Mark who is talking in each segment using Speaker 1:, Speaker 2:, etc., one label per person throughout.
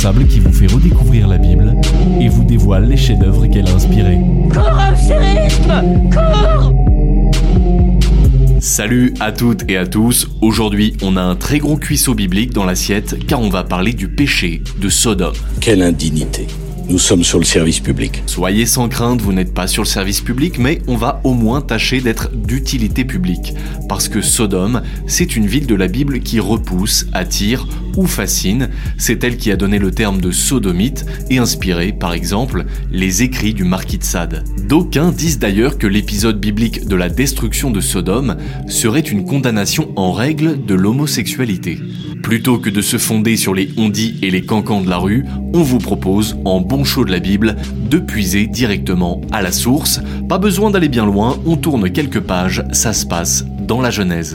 Speaker 1: responsable qui vous fait redécouvrir la Bible et vous dévoile les chefs-d'œuvre qu'elle a inspirés. Salut à toutes et à tous. Aujourd'hui, on a un très gros cuisseau biblique dans l'assiette car on va parler du péché de Sodome.
Speaker 2: Quelle indignité. Nous sommes sur le service public.
Speaker 1: Soyez sans crainte, vous n'êtes pas sur le service public, mais on va au moins tâcher d'être d'utilité publique. Parce que Sodome, c'est une ville de la Bible qui repousse, attire ou fascine. C'est elle qui a donné le terme de sodomite et inspiré, par exemple, les écrits du marquis de Sade. D'aucuns disent d'ailleurs que l'épisode biblique de la destruction de Sodome serait une condamnation en règle de l'homosexualité. Plutôt que de se fonder sur les ondits et les cancans de la rue, on vous propose, en bon chaud de la Bible, de puiser directement à la source. Pas besoin d'aller bien loin, on tourne quelques pages, ça se passe dans la Genèse.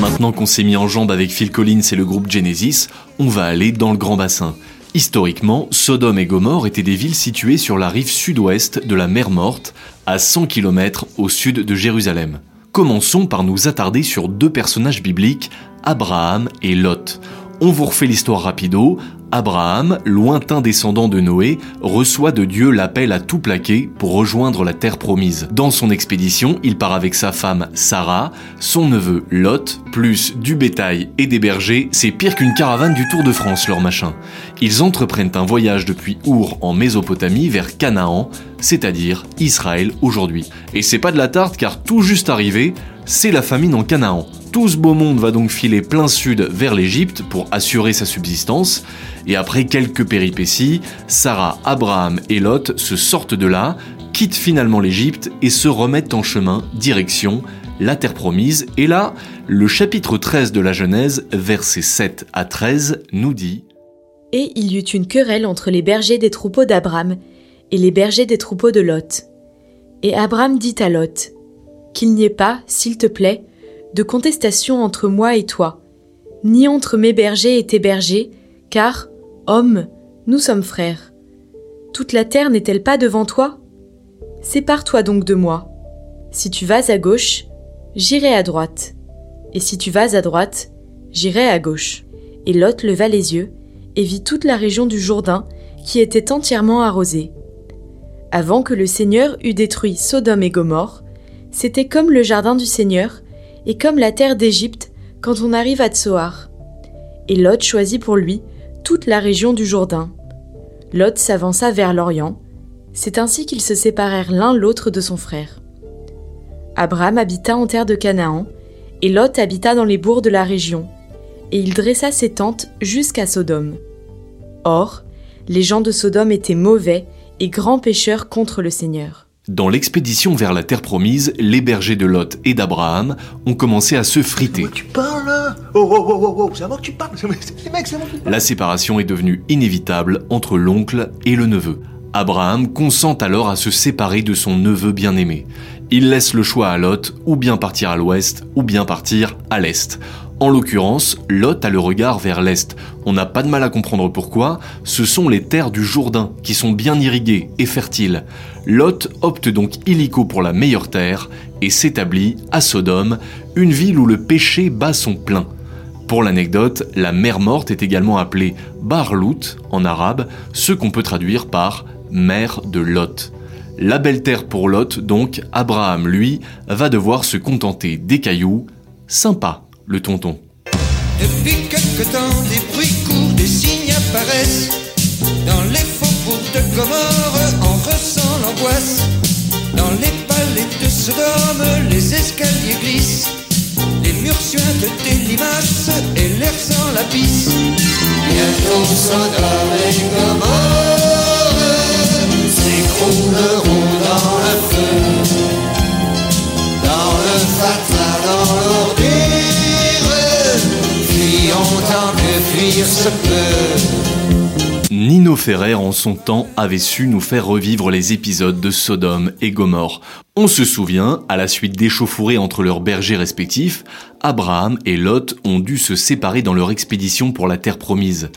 Speaker 1: Maintenant qu'on s'est mis en jambe avec Phil Collins et le groupe Genesis, on va aller dans le Grand Bassin. Historiquement, Sodome et Gomorre étaient des villes situées sur la rive sud-ouest de la mer Morte, à 100 km au sud de Jérusalem. Commençons par nous attarder sur deux personnages bibliques, Abraham et Lot. On vous refait l'histoire rapido. Abraham, lointain descendant de Noé, reçoit de Dieu l'appel à tout plaquer pour rejoindre la terre promise. Dans son expédition, il part avec sa femme Sarah, son neveu Lot, plus du bétail et des bergers, c'est pire qu'une caravane du Tour de France leur machin. Ils entreprennent un voyage depuis Our en Mésopotamie vers Canaan, c'est-à-dire Israël aujourd'hui. Et c'est pas de la tarte car tout juste arrivé, c'est la famine en Canaan. Tout ce beau monde va donc filer plein sud vers l'Égypte pour assurer sa subsistance, et après quelques péripéties, Sarah, Abraham et Lot se sortent de là, quittent finalement l'Égypte et se remettent en chemin direction la terre promise. Et là, le chapitre 13 de la Genèse, versets 7 à 13, nous dit
Speaker 3: Et il y eut une querelle entre les bergers des troupeaux d'Abraham et les bergers des troupeaux de Lot. Et Abraham dit à Lot Qu'il n'y ait pas, s'il te plaît, de contestation entre moi et toi, ni entre mes bergers et tes bergers, car, homme, nous sommes frères. Toute la terre n'est-elle pas devant toi? Sépare-toi donc de moi. Si tu vas à gauche, j'irai à droite, et si tu vas à droite, j'irai à gauche. Et Lot leva les yeux et vit toute la région du Jourdain qui était entièrement arrosée. Avant que le Seigneur eût détruit Sodome et Gomorre, c'était comme le jardin du Seigneur et comme la terre d'Égypte quand on arrive à Tsoar. Et Lot choisit pour lui toute la région du Jourdain. Lot s'avança vers l'Orient. C'est ainsi qu'ils se séparèrent l'un l'autre de son frère. Abraham habita en terre de Canaan, et Lot habita dans les bourgs de la région, et il dressa ses tentes jusqu'à Sodome. Or, les gens de Sodome étaient mauvais et grands pécheurs contre le Seigneur.
Speaker 1: Dans l'expédition vers la terre promise, les bergers de Lot et d'Abraham ont commencé à se friter. La séparation est devenue inévitable entre l'oncle et le neveu. Abraham consent alors à se séparer de son neveu bien-aimé. Il laisse le choix à Lot, ou bien partir à l'ouest, ou bien partir à l'est. En l'occurrence, Lot a le regard vers l'est. On n'a pas de mal à comprendre pourquoi, ce sont les terres du Jourdain qui sont bien irriguées et fertiles. Lot opte donc illico pour la meilleure terre et s'établit à Sodome, une ville où le péché bat son plein. Pour l'anecdote, la mer morte est également appelée Barlout en arabe, ce qu'on peut traduire par mer de Lot. La belle terre pour Lot, donc, Abraham, lui, va devoir se contenter des cailloux. Sympa le tonton.
Speaker 4: Depuis quelque temps, des bruits courts, des signes apparaissent. Dans les faubourgs de Gomorre, on ressent l'angoisse. Dans les palais de Sodome, les escaliers glissent. Les murs suintent des limaces et l'air sans la pisse. Bientôt Sodome et Gomorre dans le feu. Dans le fatal, dans l'ordure.
Speaker 1: Nino Ferrer, en son temps, avait su nous faire revivre les épisodes de Sodome et Gomorre. On se souvient, à la suite d'échauffourées entre leurs bergers respectifs, Abraham et Lot ont dû se séparer dans leur expédition pour la terre promise.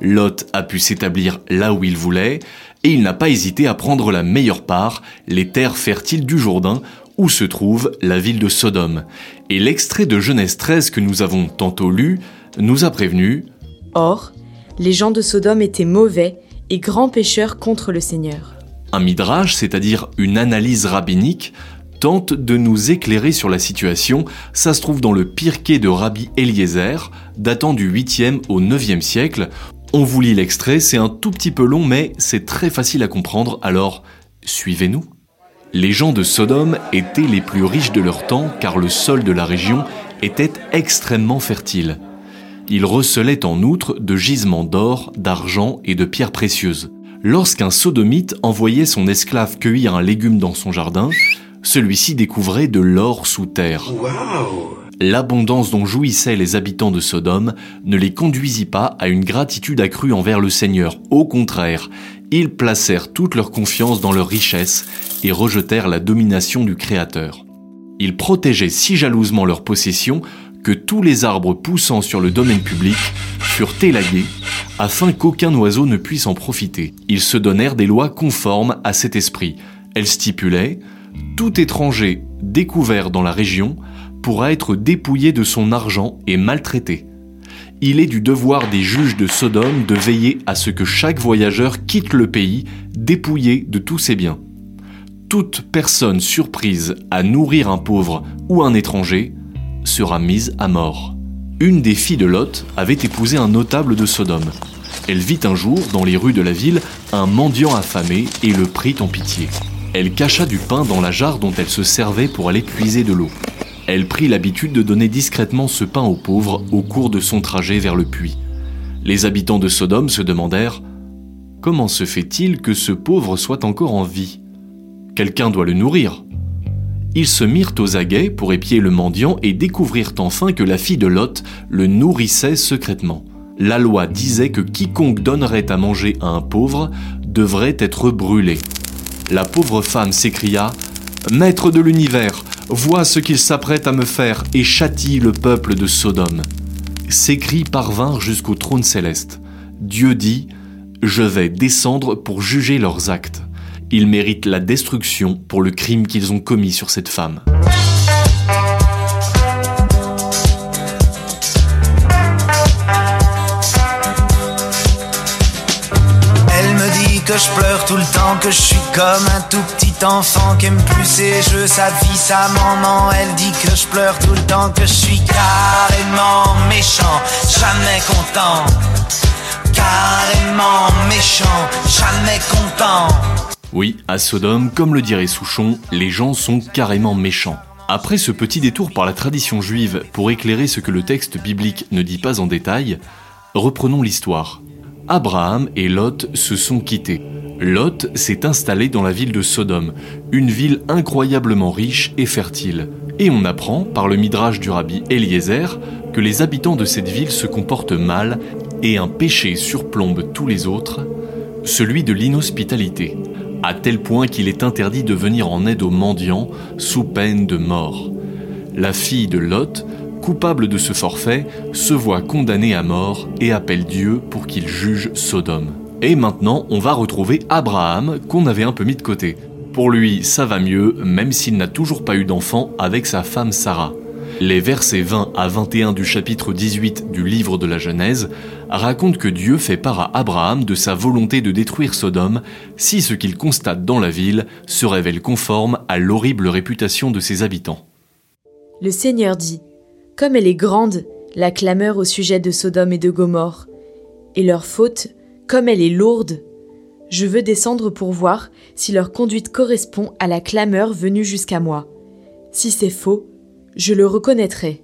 Speaker 1: Lot a pu s'établir là où il voulait, et il n'a pas hésité à prendre la meilleure part, les terres fertiles du Jourdain, où se trouve la ville de Sodome. Et l'extrait de Genèse 13 que nous avons tantôt lu nous a prévenu
Speaker 3: Or, les gens de Sodome étaient mauvais et grands pécheurs contre le Seigneur.
Speaker 1: Un midrash, c'est-à-dire une analyse rabbinique, tente de nous éclairer sur la situation. Ça se trouve dans le Pirkei de Rabbi Eliezer, datant du 8e au 9e siècle. On vous lit l'extrait, c'est un tout petit peu long, mais c'est très facile à comprendre, alors suivez-nous. Les gens de Sodome étaient les plus riches de leur temps car le sol de la région était extrêmement fertile. Il recelait en outre de gisements d'or, d'argent et de pierres précieuses. Lorsqu'un sodomite envoyait son esclave cueillir un légume dans son jardin, celui-ci découvrait de l'or sous terre. L'abondance dont jouissaient les habitants de Sodome ne les conduisit pas à une gratitude accrue envers le Seigneur. Au contraire, ils placèrent toute leur confiance dans leur richesse et rejetèrent la domination du Créateur. Ils protégeaient si jalousement leurs possessions que tous les arbres poussant sur le domaine public furent élagués afin qu'aucun oiseau ne puisse en profiter. Ils se donnèrent des lois conformes à cet esprit. Elles stipulaient tout étranger découvert dans la région pourra être dépouillé de son argent et maltraité. Il est du devoir des juges de Sodome de veiller à ce que chaque voyageur quitte le pays dépouillé de tous ses biens. Toute personne surprise à nourrir un pauvre ou un étranger sera mise à mort. Une des filles de Lot avait épousé un notable de Sodome. Elle vit un jour, dans les rues de la ville, un mendiant affamé et le prit en pitié. Elle cacha du pain dans la jarre dont elle se servait pour aller puiser de l'eau. Elle prit l'habitude de donner discrètement ce pain aux pauvres au cours de son trajet vers le puits. Les habitants de Sodome se demandèrent Comment se fait-il que ce pauvre soit encore en vie? Quelqu'un doit le nourrir. Ils se mirent aux aguets pour épier le mendiant et découvrirent enfin que la fille de Lot le nourrissait secrètement. La loi disait que quiconque donnerait à manger à un pauvre devrait être brûlé. La pauvre femme s'écria Maître de l'univers, vois ce qu'il s'apprête à me faire et châtie le peuple de Sodome. Ces cris parvinrent jusqu'au trône céleste. Dieu dit Je vais descendre pour juger leurs actes. Ils méritent la destruction pour le crime qu'ils ont commis sur cette femme.
Speaker 5: Que je pleure tout le temps, que je suis comme un tout petit enfant qui aime plus ses jeux, sa vie, sa maman. Elle dit que je pleure tout le temps, que je suis carrément méchant, jamais content. Carrément méchant, jamais content.
Speaker 1: Oui, à Sodome, comme le dirait Souchon, les gens sont carrément méchants. Après ce petit détour par la tradition juive pour éclairer ce que le texte biblique ne dit pas en détail, reprenons l'histoire. Abraham et Lot se sont quittés. Lot s'est installé dans la ville de Sodome, une ville incroyablement riche et fertile. Et on apprend, par le midrash du rabbi Eliezer, que les habitants de cette ville se comportent mal et un péché surplombe tous les autres, celui de l'inhospitalité, à tel point qu'il est interdit de venir en aide aux mendiants sous peine de mort. La fille de Lot, coupable de ce forfait, se voit condamnée à mort et appelle Dieu pour qu'il juge Sodome. Et maintenant, on va retrouver Abraham qu'on avait un peu mis de côté. Pour lui, ça va mieux, même s'il n'a toujours pas eu d'enfant avec sa femme Sarah. Les versets 20 à 21 du chapitre 18 du livre de la Genèse racontent que Dieu fait part à Abraham de sa volonté de détruire Sodome si ce qu'il constate dans la ville se révèle conforme à l'horrible réputation de ses habitants.
Speaker 3: Le Seigneur dit Comme elle est grande, la clameur au sujet de Sodome et de Gomorre, et leur faute, comme elle est lourde, je veux descendre pour voir si leur conduite correspond à la clameur venue jusqu'à moi. Si c'est faux, je le reconnaîtrai.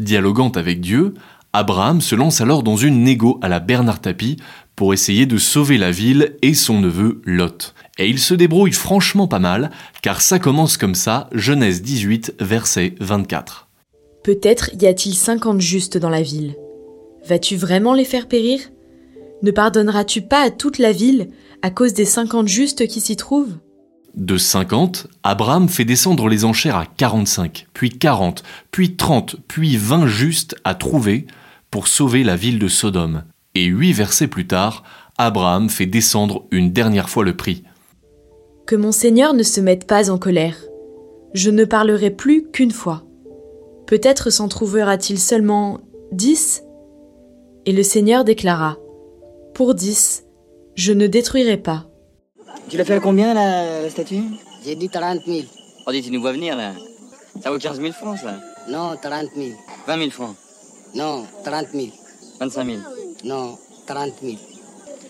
Speaker 1: Dialoguant avec Dieu, Abraham se lance alors dans une négo à la Bernard Tapie pour essayer de sauver la ville et son neveu Lot. Et il se débrouille franchement pas mal, car ça commence comme ça, Genèse 18, verset 24.
Speaker 3: Peut-être y a-t-il cinquante justes dans la ville. Vas-tu vraiment les faire périr? Ne pardonneras-tu pas à toute la ville à cause des cinquante justes qui s'y trouvent?
Speaker 1: De 50, Abraham fait descendre les enchères à 45, puis 40, puis 30, puis 20 justes à trouver pour sauver la ville de Sodome. Et huit versets plus tard, Abraham fait descendre une dernière fois le prix.
Speaker 3: Que mon Seigneur ne se mette pas en colère. Je ne parlerai plus qu'une fois. Peut-être s'en trouvera-t-il seulement dix? Et le Seigneur déclara Pour dix, je ne détruirai pas.
Speaker 6: Tu l'as fait à combien la, la statue?
Speaker 7: J'ai dit 30 000.
Speaker 6: Oh, dis, tu nous vois venir là. Ça vaut 15 000 francs ça.
Speaker 7: Non, 30 000.
Speaker 6: 20 000 francs.
Speaker 7: Non, 30 000.
Speaker 6: 25 000.
Speaker 7: Non, 30 000.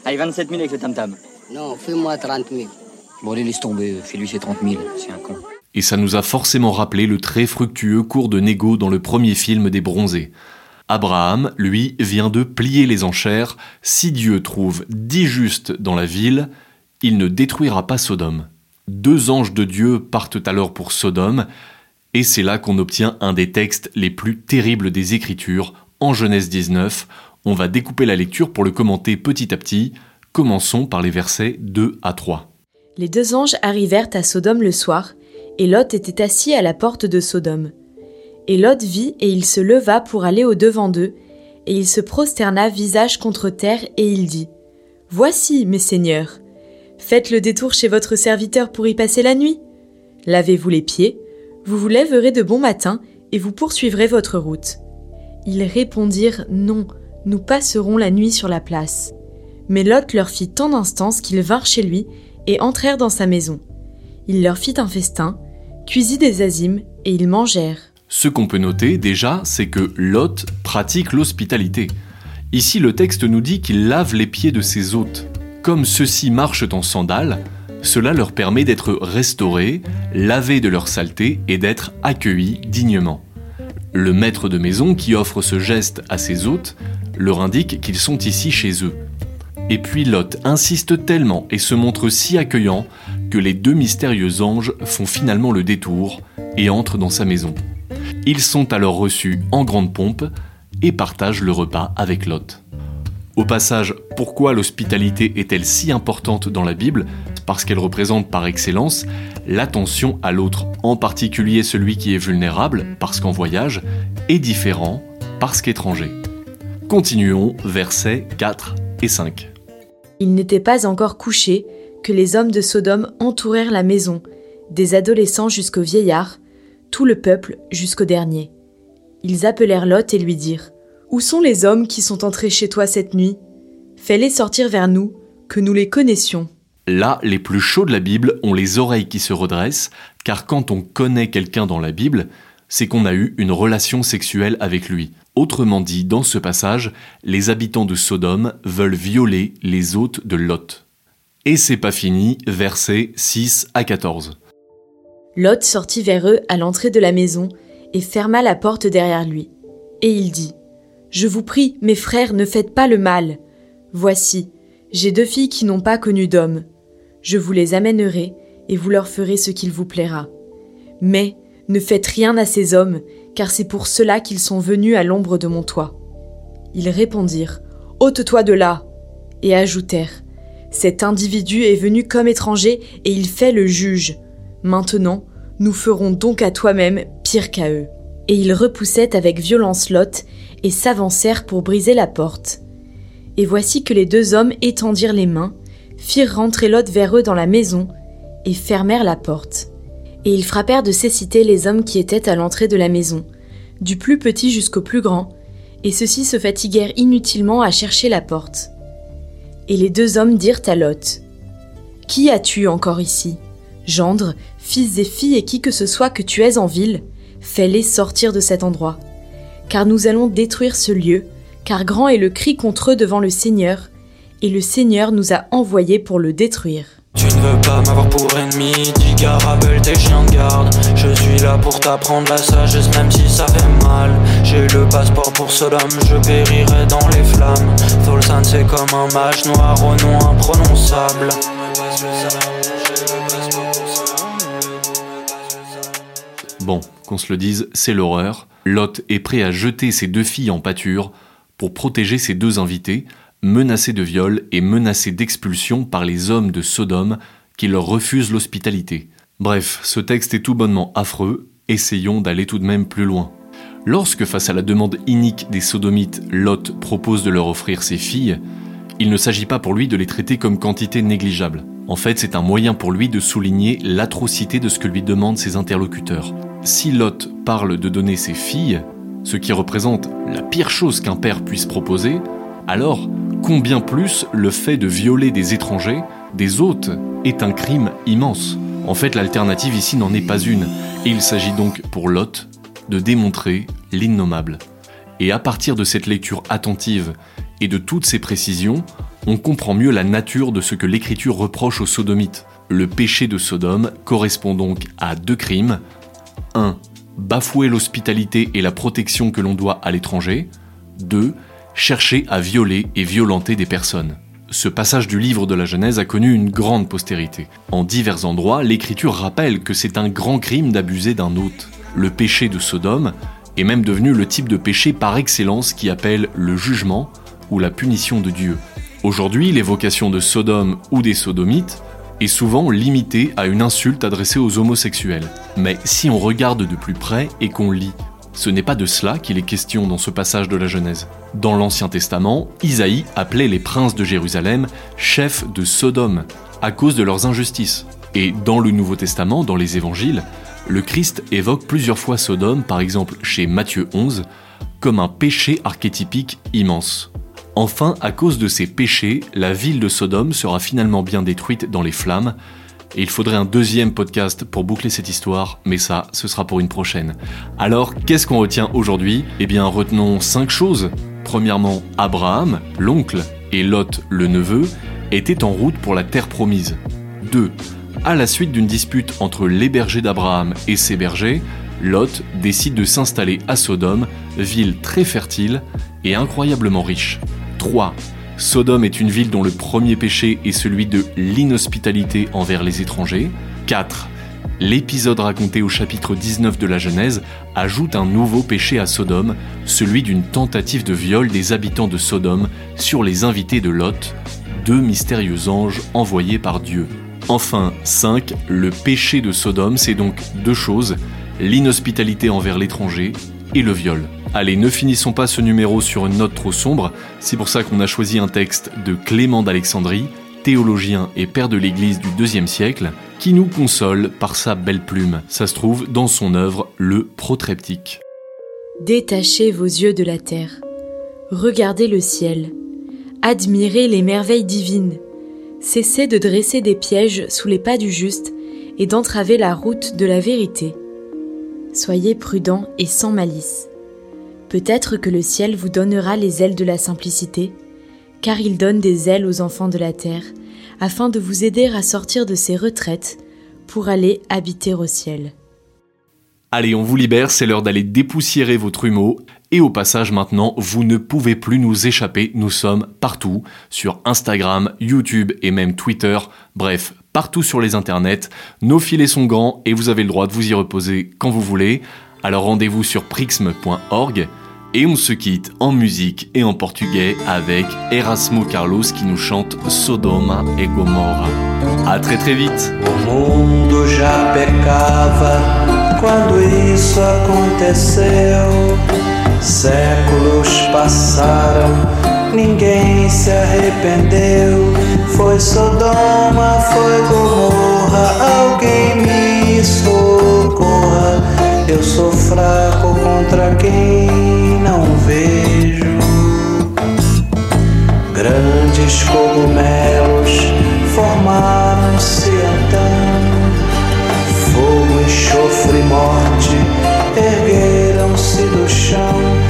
Speaker 6: Allez, 27 000 avec le tam-tam.
Speaker 7: Non, fais-moi 30 000.
Speaker 6: Bon, allez, laisse tomber. Fais-lui ses 30 000. C'est un con.
Speaker 1: Et ça nous a forcément rappelé le très fructueux cours de négo dans le premier film des bronzés. Abraham, lui, vient de plier les enchères. Si Dieu trouve dix justes dans la ville, il ne détruira pas Sodome. Deux anges de Dieu partent alors pour Sodome, et c'est là qu'on obtient un des textes les plus terribles des Écritures, en Genèse 19. On va découper la lecture pour le commenter petit à petit. Commençons par les versets 2 à 3.
Speaker 3: Les deux anges arrivèrent à Sodome le soir, et Lot était assis à la porte de Sodome. Et Lot vit, et il se leva pour aller au devant d'eux, et il se prosterna visage contre terre, et il dit Voici, mes seigneurs, faites le détour chez votre serviteur pour y passer la nuit. Lavez-vous les pieds, vous vous lèverez de bon matin, et vous poursuivrez votre route. Ils répondirent Non, nous passerons la nuit sur la place. Mais Lot leur fit tant d'instances qu'ils vinrent chez lui et entrèrent dans sa maison. Il leur fit un festin, cuisit des azimes, et ils mangèrent.
Speaker 1: Ce qu'on peut noter déjà, c'est que Lot pratique l'hospitalité. Ici, le texte nous dit qu'il lave les pieds de ses hôtes. Comme ceux-ci marchent en sandales, cela leur permet d'être restaurés, lavés de leur saleté et d'être accueillis dignement. Le maître de maison qui offre ce geste à ses hôtes leur indique qu'ils sont ici chez eux. Et puis Lot insiste tellement et se montre si accueillant les deux mystérieux anges font finalement le détour et entrent dans sa maison. Ils sont alors reçus en grande pompe et partagent le repas avec Lot. Au passage, pourquoi l'hospitalité est-elle si importante dans la Bible? Parce qu'elle représente par excellence l'attention à l'autre, en particulier celui qui est vulnérable, parce qu'en voyage, et différent, parce qu'étranger. Continuons, versets 4 et 5.
Speaker 3: Il n'était pas encore couché que les hommes de Sodome entourèrent la maison, des adolescents jusqu'aux vieillards, tout le peuple jusqu'au dernier. Ils appelèrent Lot et lui dirent Où sont les hommes qui sont entrés chez toi cette nuit? Fais-les sortir vers nous, que nous les connaissions.
Speaker 1: Là, les plus chauds de la Bible ont les oreilles qui se redressent, car quand on connaît quelqu'un dans la Bible, c'est qu'on a eu une relation sexuelle avec lui. Autrement dit, dans ce passage, les habitants de Sodome veulent violer les hôtes de Lot. Et c'est pas fini, versets 6 à 14.
Speaker 3: Lot sortit vers eux à l'entrée de la maison et ferma la porte derrière lui. Et il dit Je vous prie, mes frères, ne faites pas le mal. Voici, j'ai deux filles qui n'ont pas connu d'homme. Je vous les amènerai et vous leur ferez ce qu'il vous plaira. Mais ne faites rien à ces hommes, car c'est pour cela qu'ils sont venus à l'ombre de mon toit. Ils répondirent Ôte-toi de là et ajoutèrent Cet individu est venu comme étranger et il fait le juge. Maintenant, nous ferons donc à toi-même pire qu'à eux. Et ils repoussaient avec violence Lot et s'avancèrent pour briser la porte. Et voici que les deux hommes étendirent les mains, firent rentrer Lot vers eux dans la maison et fermèrent la porte. Et ils frappèrent de cécité les hommes qui étaient à l'entrée de la maison, du plus petit jusqu'au plus grand, et ceux-ci se fatiguèrent inutilement à chercher la porte. Et les deux hommes dirent à Lot Qui as-tu encore ici? Gendre, fils et filles et qui que ce soit que tu aies en ville, fais-les sortir de cet endroit. Car nous allons détruire ce lieu, car grand est le cri contre eux devant le Seigneur, et le Seigneur nous a envoyés pour le détruire.
Speaker 8: Tu ne veux pas m'avoir pour ennemi, dis rappelle tes chiens de garde. Je suis là pour t'apprendre la sagesse, même si ça fait mal. J'ai le passeport pour Sodome, je périrai dans les flammes. Tholsan, c'est comme un mage noir au nom imprononçable.
Speaker 1: Bon, qu'on se le dise, c'est l'horreur. Lot est prêt à jeter ses deux filles en pâture pour protéger ses deux invités, menacés de viol et menacés d'expulsion par les hommes de Sodome qui leur refusent l'hospitalité. Bref, ce texte est tout bonnement affreux, essayons d'aller tout de même plus loin. Lorsque, face à la demande inique des sodomites, Lot propose de leur offrir ses filles, il ne s'agit pas pour lui de les traiter comme quantité négligeable. En fait, c'est un moyen pour lui de souligner l'atrocité de ce que lui demandent ses interlocuteurs. Si Lot parle de donner ses filles, ce qui représente la pire chose qu'un père puisse proposer, alors combien plus le fait de violer des étrangers, des hôtes, est un crime immense. En fait, l'alternative ici n'en est pas une, il s'agit donc pour Lot de démontrer l'innommable. Et à partir de cette lecture attentive et de toutes ces précisions, on comprend mieux la nature de ce que l'Écriture reproche aux sodomites. Le péché de Sodome correspond donc à deux crimes. 1 bafouer l'hospitalité et la protection que l'on doit à l'étranger. 2. Chercher à violer et violenter des personnes. Ce passage du livre de la Genèse a connu une grande postérité. En divers endroits, l'Écriture rappelle que c'est un grand crime d'abuser d'un hôte. Le péché de Sodome est même devenu le type de péché par excellence qui appelle le jugement ou la punition de Dieu. Aujourd'hui, l'évocation de Sodome ou des sodomites est souvent limité à une insulte adressée aux homosexuels. Mais si on regarde de plus près et qu'on lit, ce n'est pas de cela qu'il est question dans ce passage de la Genèse. Dans l'Ancien Testament, Isaïe appelait les princes de Jérusalem chefs de Sodome à cause de leurs injustices. Et dans le Nouveau Testament, dans les évangiles, le Christ évoque plusieurs fois Sodome, par exemple chez Matthieu 11, comme un péché archétypique immense. Enfin, à cause de ces péchés, la ville de Sodome sera finalement bien détruite dans les flammes, il faudrait un deuxième podcast pour boucler cette histoire, mais ça, ce sera pour une prochaine. Alors, qu'est-ce qu'on retient aujourd'hui? Eh bien, retenons cinq choses. Premièrement, Abraham, l'oncle, et Lot, le neveu, étaient en route pour la terre promise. 2. À la suite d'une dispute entre les bergers d'Abraham et ses bergers, Lot décide de s'installer à Sodome, ville très fertile et incroyablement riche. 3. Sodome est une ville dont le premier péché est celui de l'inhospitalité envers les étrangers. 4. L'épisode raconté au chapitre 19 de la Genèse ajoute un nouveau péché à Sodome, celui d'une tentative de viol des habitants de Sodome sur les invités de Lot, deux mystérieux anges envoyés par Dieu. Enfin, 5. Le péché de Sodome, c'est donc deux choses, l'inhospitalité envers l'étranger et le viol. Allez, ne finissons pas ce numéro sur une note trop sombre, c'est pour ça qu'on a choisi un texte de Clément d'Alexandrie, théologien et père de l'Église du IIe siècle, qui nous console par sa belle plume. Ça se trouve dans son œuvre Le Protreptique.
Speaker 3: Détachez vos yeux de la terre, regardez le ciel, admirez les merveilles divines, cessez de dresser des pièges sous les pas du juste et d'entraver la route de la vérité. Soyez prudents et sans malice. Peut-être que le ciel vous donnera les ailes de la simplicité, car il donne des ailes aux enfants de la terre, afin de vous aider à sortir de ces retraites pour aller habiter au ciel.
Speaker 1: Allez, on vous libère, c'est l'heure d'aller dépoussiérer votre humeau. Et au passage maintenant, vous ne pouvez plus nous échapper, nous sommes partout, sur Instagram, YouTube et même Twitter, bref, partout sur les internets. Nos filets sont grands et vous avez le droit de vous y reposer quand vous voulez. Alors rendez-vous sur prixme.org. Et on se quitte en musique et en portugais avec Erasmo Carlos qui nous chante Sodoma e Gomorra. À très très vite.
Speaker 9: O mundo já pecava quando isso aconteceu. Séculos passaram, ninguém se arrependeu. Foi Sodoma, foi Gomorra, alguém me socorra. Eu sou fraco contra quem Grandes cogumelos formaram-se então. Fogo, enxofre e morte ergueram-se do chão.